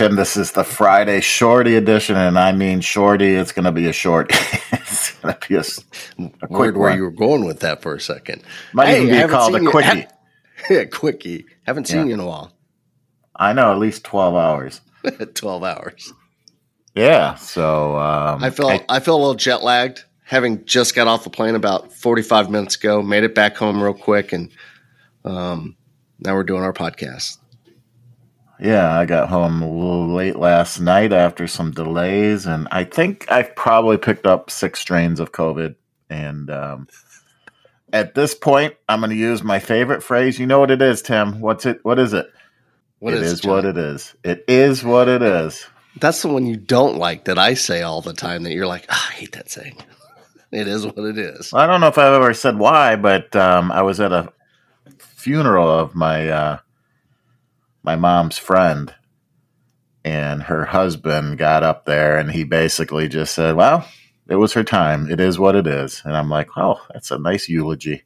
Tim, this is the Friday shorty edition, and I mean shorty. It's going to be a short. it's going to be a, a quick where one. you were going with that for a second. Might Hey, even I be called a seen you- quickie. Yeah, quickie. Haven't seen Yeah. you in a while. I know, at least twelve hours. Twelve hours. Yeah. So um, I felt I, feel a little jet lagged, having just got off the plane about forty five minutes ago. Made it back home real quick, and um, now we're doing our podcast. Yeah, I got home a little late last night after some delays, and I think I've probably picked up six strains of COVID. And um, at this point, I'm going to use my favorite phrase. You know what it is, Tim? What's it? What is it? What It is is what it is. It is what it is. That's the one you don't like that I say all the time. That you're like, "Ah, I hate that saying. It is what it is. I don't know if I've ever said why, but um, I was at a funeral of my uh, my mom's friend, and her husband got up there, and he basically just said, "Well, it was her time. It is what it is." And I'm like, "Oh, that's a nice eulogy."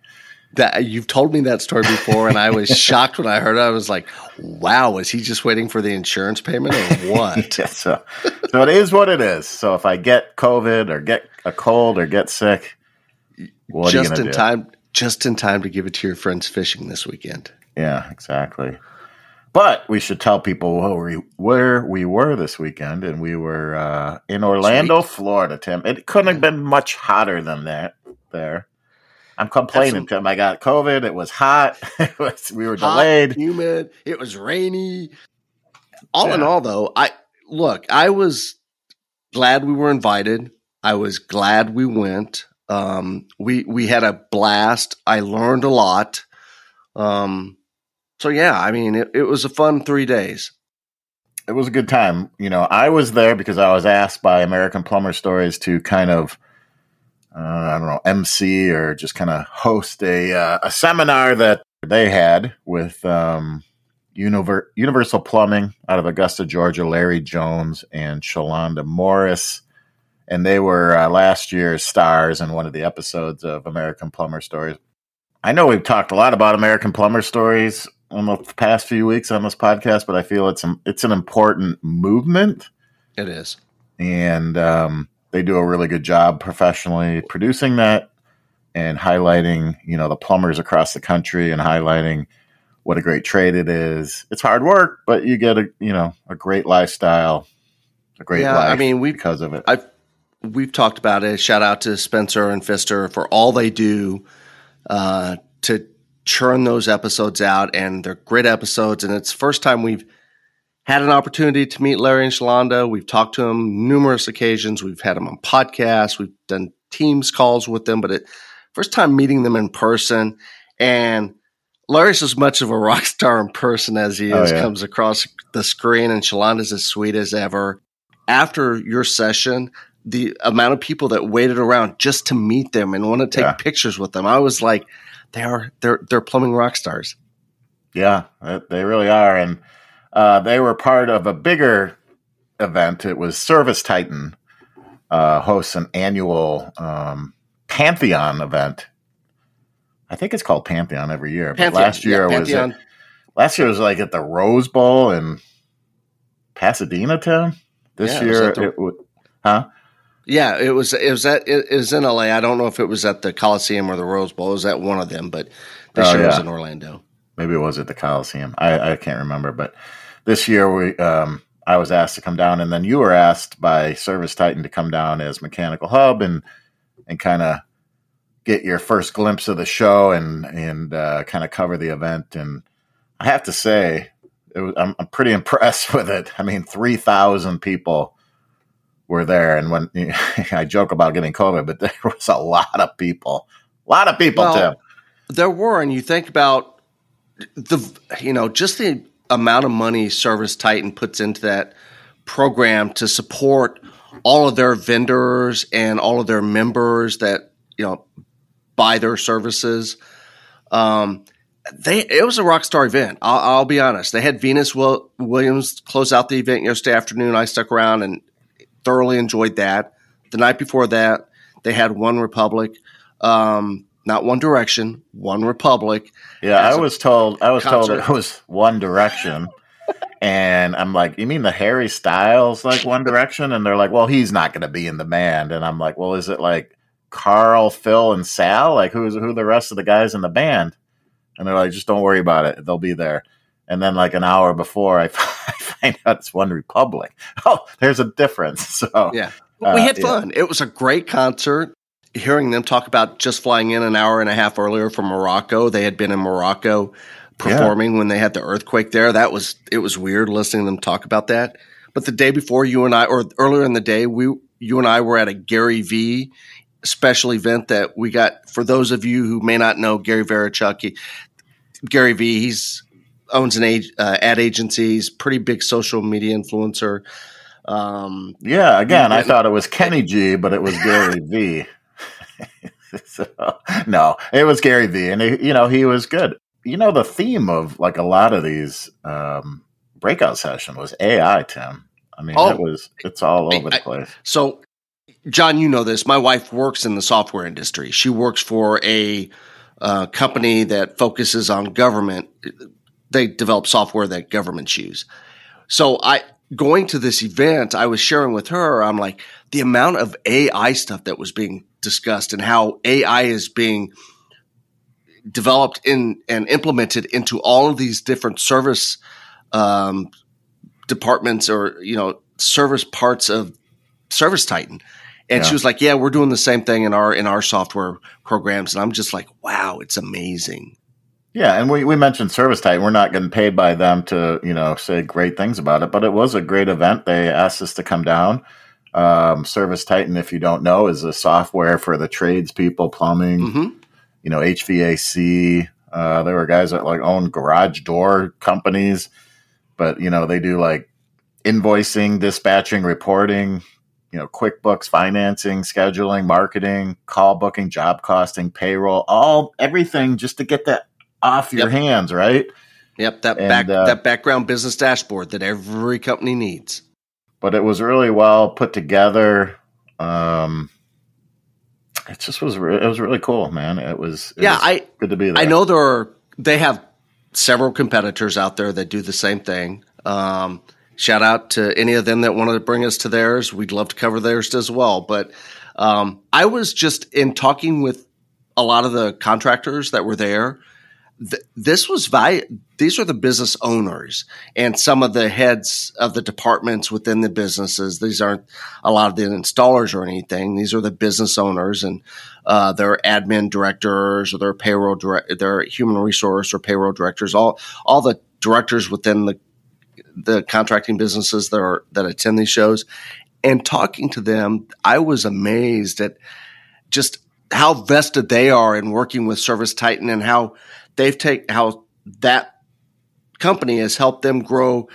That you've told me that story before, and I was shocked when I heard it. I was like, "Wow, was he just waiting for the insurance payment or what?" Yeah, so, so it is what it is. So if I get COVID or get a cold or get sick, what are you just in do? time, just in time to give it to your friends fishing this weekend. Yeah, exactly. But we should tell people where we, where we were this weekend, and we were uh, in Orlando, Florida. Tim, it couldn't have been much hotter than that. There, I'm complaining, Absolutely. Tim. I got COVID. It was hot. It was, we were Hot, delayed. humid. It was rainy. All in all, though, I look. I was glad we were invited. I was glad we went. Um, we we had a blast. I learned a lot. Um, so yeah, I mean, it, it was a fun three days. It was a good time. You know, I was there because I was asked by American Plumber Stories to kind of, uh, I don't know, MC or just kind of host a uh, a seminar that they had with um, Univer- Universal Plumbing out of Augusta, Georgia, Larry Jones and Shalonda Morris. And they were uh, last year's stars in one of the episodes of American Plumber Stories. I know we've talked a lot about American Plumber Stories in the past few weeks on this podcast, but I feel it's an, it's an important movement, It is. and um, they do a really good job professionally producing that and highlighting you know the plumbers across the country and highlighting what a great trade it is. It's hard work, but you get a you know a great lifestyle, a great Yeah, life. I mean, we- because of it. I've we've talked about it. Shout out to Spencer and Fister for all they do uh, to churn those episodes out, and they're great episodes. And it's first time we've had an opportunity to meet Larry and Shalonda. We've talked to them numerous occasions. We've had them on podcasts. We've done Teams calls with them, but it first time meeting them in person. And Larry's as much of a rock star in person as he Oh, is yeah. comes across the screen, and Shalonda's as sweet as ever. After your session, the amount of people that waited around just to meet them and want to take Yeah. pictures with them, I was like, they are they're they're plumbing rock stars. Yeah, they- really are, and uh, they were part of a bigger event. It was Service Titan uh, hosts an annual um, Pantheon event. I think it's called Pantheon every year. But last year yeah, was Pantheon. it, last year was like at the Rose Bowl in Pasadena, Tim. This Yeah, it was year at the- it would, huh? Yeah, it was it was at it, was in LA. I don't know if it was at the Coliseum or the Rose Bowl. It was at one of them, but this Oh, year it was in Orlando. maybe it was at the Coliseum. I, I can't remember, but this year we um, I was asked to come down, and then you were asked by Service Titan to come down as Mechanical Hub and and kind of get your first glimpse of the show and and uh, kind of cover the event. And I have to say, it was, I'm, I'm pretty impressed with it. I mean, three thousand people were there, and when I joke about getting COVID, but there was a lot of people, a lot of people, Well, Tim. There were, and you think about the you know just the amount of money Service Titan puts into that program to support all of their vendors and all of their members that you know buy their services. Um, they it was a rock star event. I'll, I'll be honest. They had Venus Will, Williams close out the event yesterday afternoon. I stuck around and thoroughly enjoyed that. The night before that, they had One Republic, um, not One Direction, One Republic. Yeah, I was told I was told concert. it was One Direction, And I'm like, you mean the Harry Styles like One Direction? And they're like, well, he's not going to be in the band. And I'm like, well, is it like Carl, Phil, and Sal? Like, who's who are the rest of the guys in the band? And they're like, just don't worry about it. They'll be there. And then like an hour before, I find out it's One Republic. Oh, there's a difference. So yeah, we had uh, fun. Yeah. It was a great concert. Hearing them talk about just flying in an hour and a half earlier from Morocco, they had been in Morocco performing yeah. when they had the earthquake there. That was it was weird listening to them talk about that. But the day before, you and I, or earlier in the day, we you and I were at a Gary V special event that we got. For those of you who may not know Gary Vaynerchuk, he, Gary V, he's owns an age, uh, ad agency. He's pretty big social media influencer. Um, yeah, again, I thought it was Kenny G, but it was Gary V. so, no, it was Gary V, and he, you know he was good. You know the theme of like a lot of these um, breakout session was AI. Tim, I mean, oh, it was it's all over I, the place. so, John, you know this. My wife works in the software industry. She works for a uh, company that focuses on government. They develop software that governments use. So I going to this event, I was sharing with her, I'm like, the amount of AI stuff that was being discussed and how AI is being developed in and implemented into all of these different service um, departments or, you know, service parts of Service Titan. And yeah. she was like, "Yeah, we're doing the same thing in our in our software programs." And I'm just like, "Wow, it's amazing." Yeah, and we, we mentioned Service Titan. We're not getting paid by them to, you know, say great things about it, but it was a great event. They asked us to come down. Um, Service Titan, if you don't know, is a software for the tradespeople, plumbing, mm-hmm. you know, HVAC. Uh, there were guys that like own garage door companies, but you know, they do like invoicing, dispatching, reporting, you know, QuickBooks, financing, scheduling, marketing, call booking, job costing, payroll, all everything just to get that off your yep. hands, right? Yep, that and, back uh, that background business dashboard that every company needs. But it was really well put together. Um, it just was re- it was really cool, man. It was it yeah, was I good to be there. I know there are they have several competitors out there that do the same thing. Um, shout out to any of them that wanted to bring us to theirs. We'd love to cover theirs as well. But um, I was just in talking with a lot of the contractors that were there th- this was vi- these are the business owners and some of the heads of the departments within the businesses. These aren't a lot of the installers or anything. These are the business owners and uh, their admin directors or their payroll direct, their human resource or payroll directors. All all the directors within the the contracting businesses that are that attend these shows and talking to them, I was amazed at just how vested they are in working with Service Titan and how they've taken how that company has helped them grow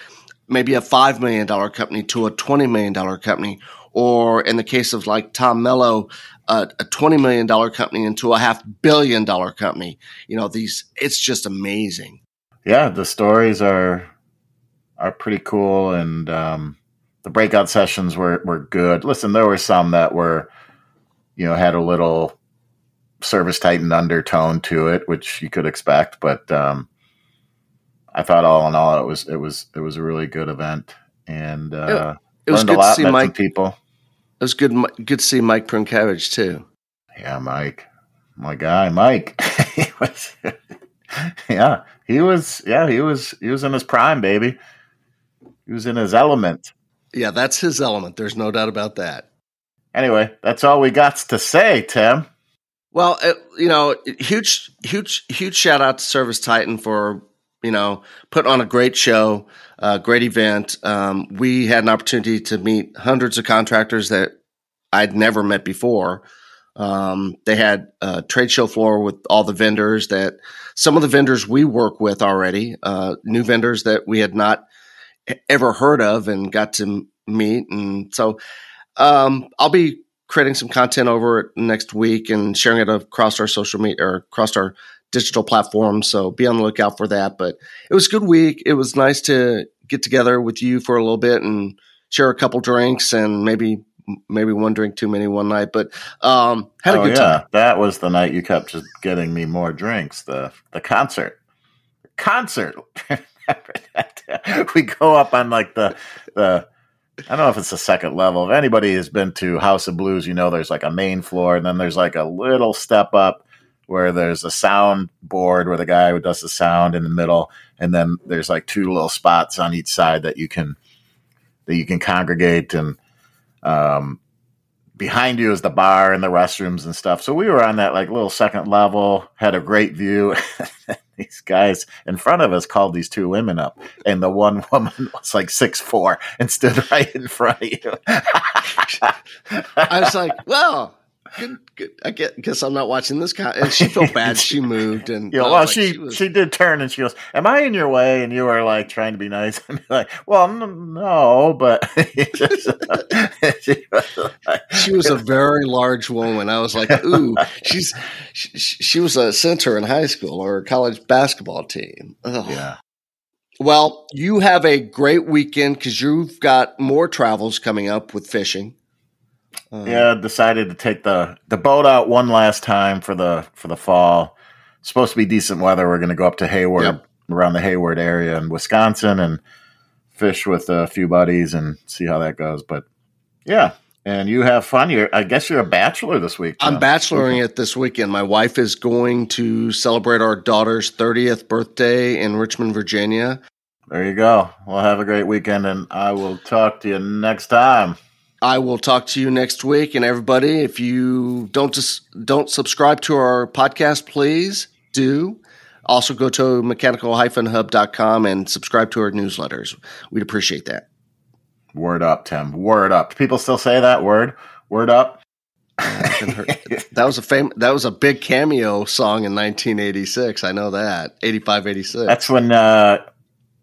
maybe a $5 million company to a $20 million company. Or in the case of like Tom Mello, uh, a $20 million company into a half billion dollar company. You know, these, it's just amazing. Yeah. The stories are, are pretty cool. And, um, the breakout sessions were, were good. Listen, there were some that were, you know, had a little service titan undertone to it, which you could expect. But um, I thought all in all, it was it was it was a really good event, and uh, it, it was good lot, to see Mike people. It was good good to see Mike Prinkavage too. Yeah, Mike, my guy, Mike. he was, yeah, he was. Yeah, he was. He was in his prime, baby. He was in his element. Yeah, that's his element. There's no doubt about that. Anyway, that's all we got to say, Tim. Well, uh, you know, huge, huge, huge shout out to Service Titan for you know putting on a great show, uh, great event. Um, we had an opportunity to meet hundreds of contractors that I'd never met before. Um, they had a trade show floor with all the vendors that some of the vendors we work with already, uh, new vendors that we had not ever heard of and got to meet. And so um, I'll be creating some content over it next week and sharing it across our social media or across our digital platforms. So be on the lookout for that. But it was a good week. It was nice to get together with you for a little bit and share a couple drinks and maybe maybe one drink too many one night. But um, had a oh, good yeah. time. That was the night you kept just getting me more drinks. The the concert, concert. We go up on like the the I don't know if it's the second level. If anybody has been to House of Blues, you know there's like a main floor, and then there's like a little step up where there's a sound board where the guy who does the sound in the middle, and then there's like two little spots on each side that you can that you can congregate and um, behind you is the bar and the restrooms and stuff. So we were on that like little second level, had a great view. these guys in front of us called these two women up, and the one woman was like six four and stood right in front of you. I was like, well, good, good. I get, guess I'm not watching this. Con-. And she felt bad. she moved, and yeah, well, like, she she, was, she, did turn, and she goes, "Am I in your way?" And you were like trying to be nice, and like, "Well, no," but she, was like, she was a very large woman. I was like, "Ooh, she's she, she was a center in high school or college basketball team." Ugh. Yeah. Well, you have a great weekend because you've got more travels coming up with fishing. Uh, yeah, decided to take the the boat out one last time for the for the fall. It's supposed to be decent weather. We're going to go up to Hayward, yep. around the Hayward area in Wisconsin, and fish with a few buddies and see how that goes. But yeah, and you have fun. You're, I guess you're a bachelor this week. I'm bacheloring it this weekend. My wife is going to celebrate our daughter's 30th birthday in Richmond, Virginia. There you go. Well, have a great weekend, and I will talk to you next time. I will talk to you next week. And everybody, if you don't just don't subscribe to our podcast, please do. Also go to mechanical-hub.com and subscribe to our newsletters. We'd appreciate that. Word up, Tim. Word up. People still say that word. Word up. that was a fam- that was a big cameo song in 1986. I know that. 85 86. That's when uh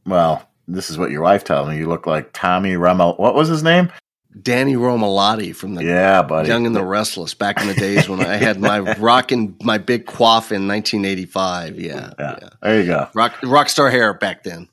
well, this is what your wife told me. You look like Tommy Rummel. What was his name? Danny Romalotti from the yeah, buddy. Young and the Restless back in the days when I had my rocking my big quaff in 1985. Yeah, yeah, yeah. There you go. Rock rock star hair back then.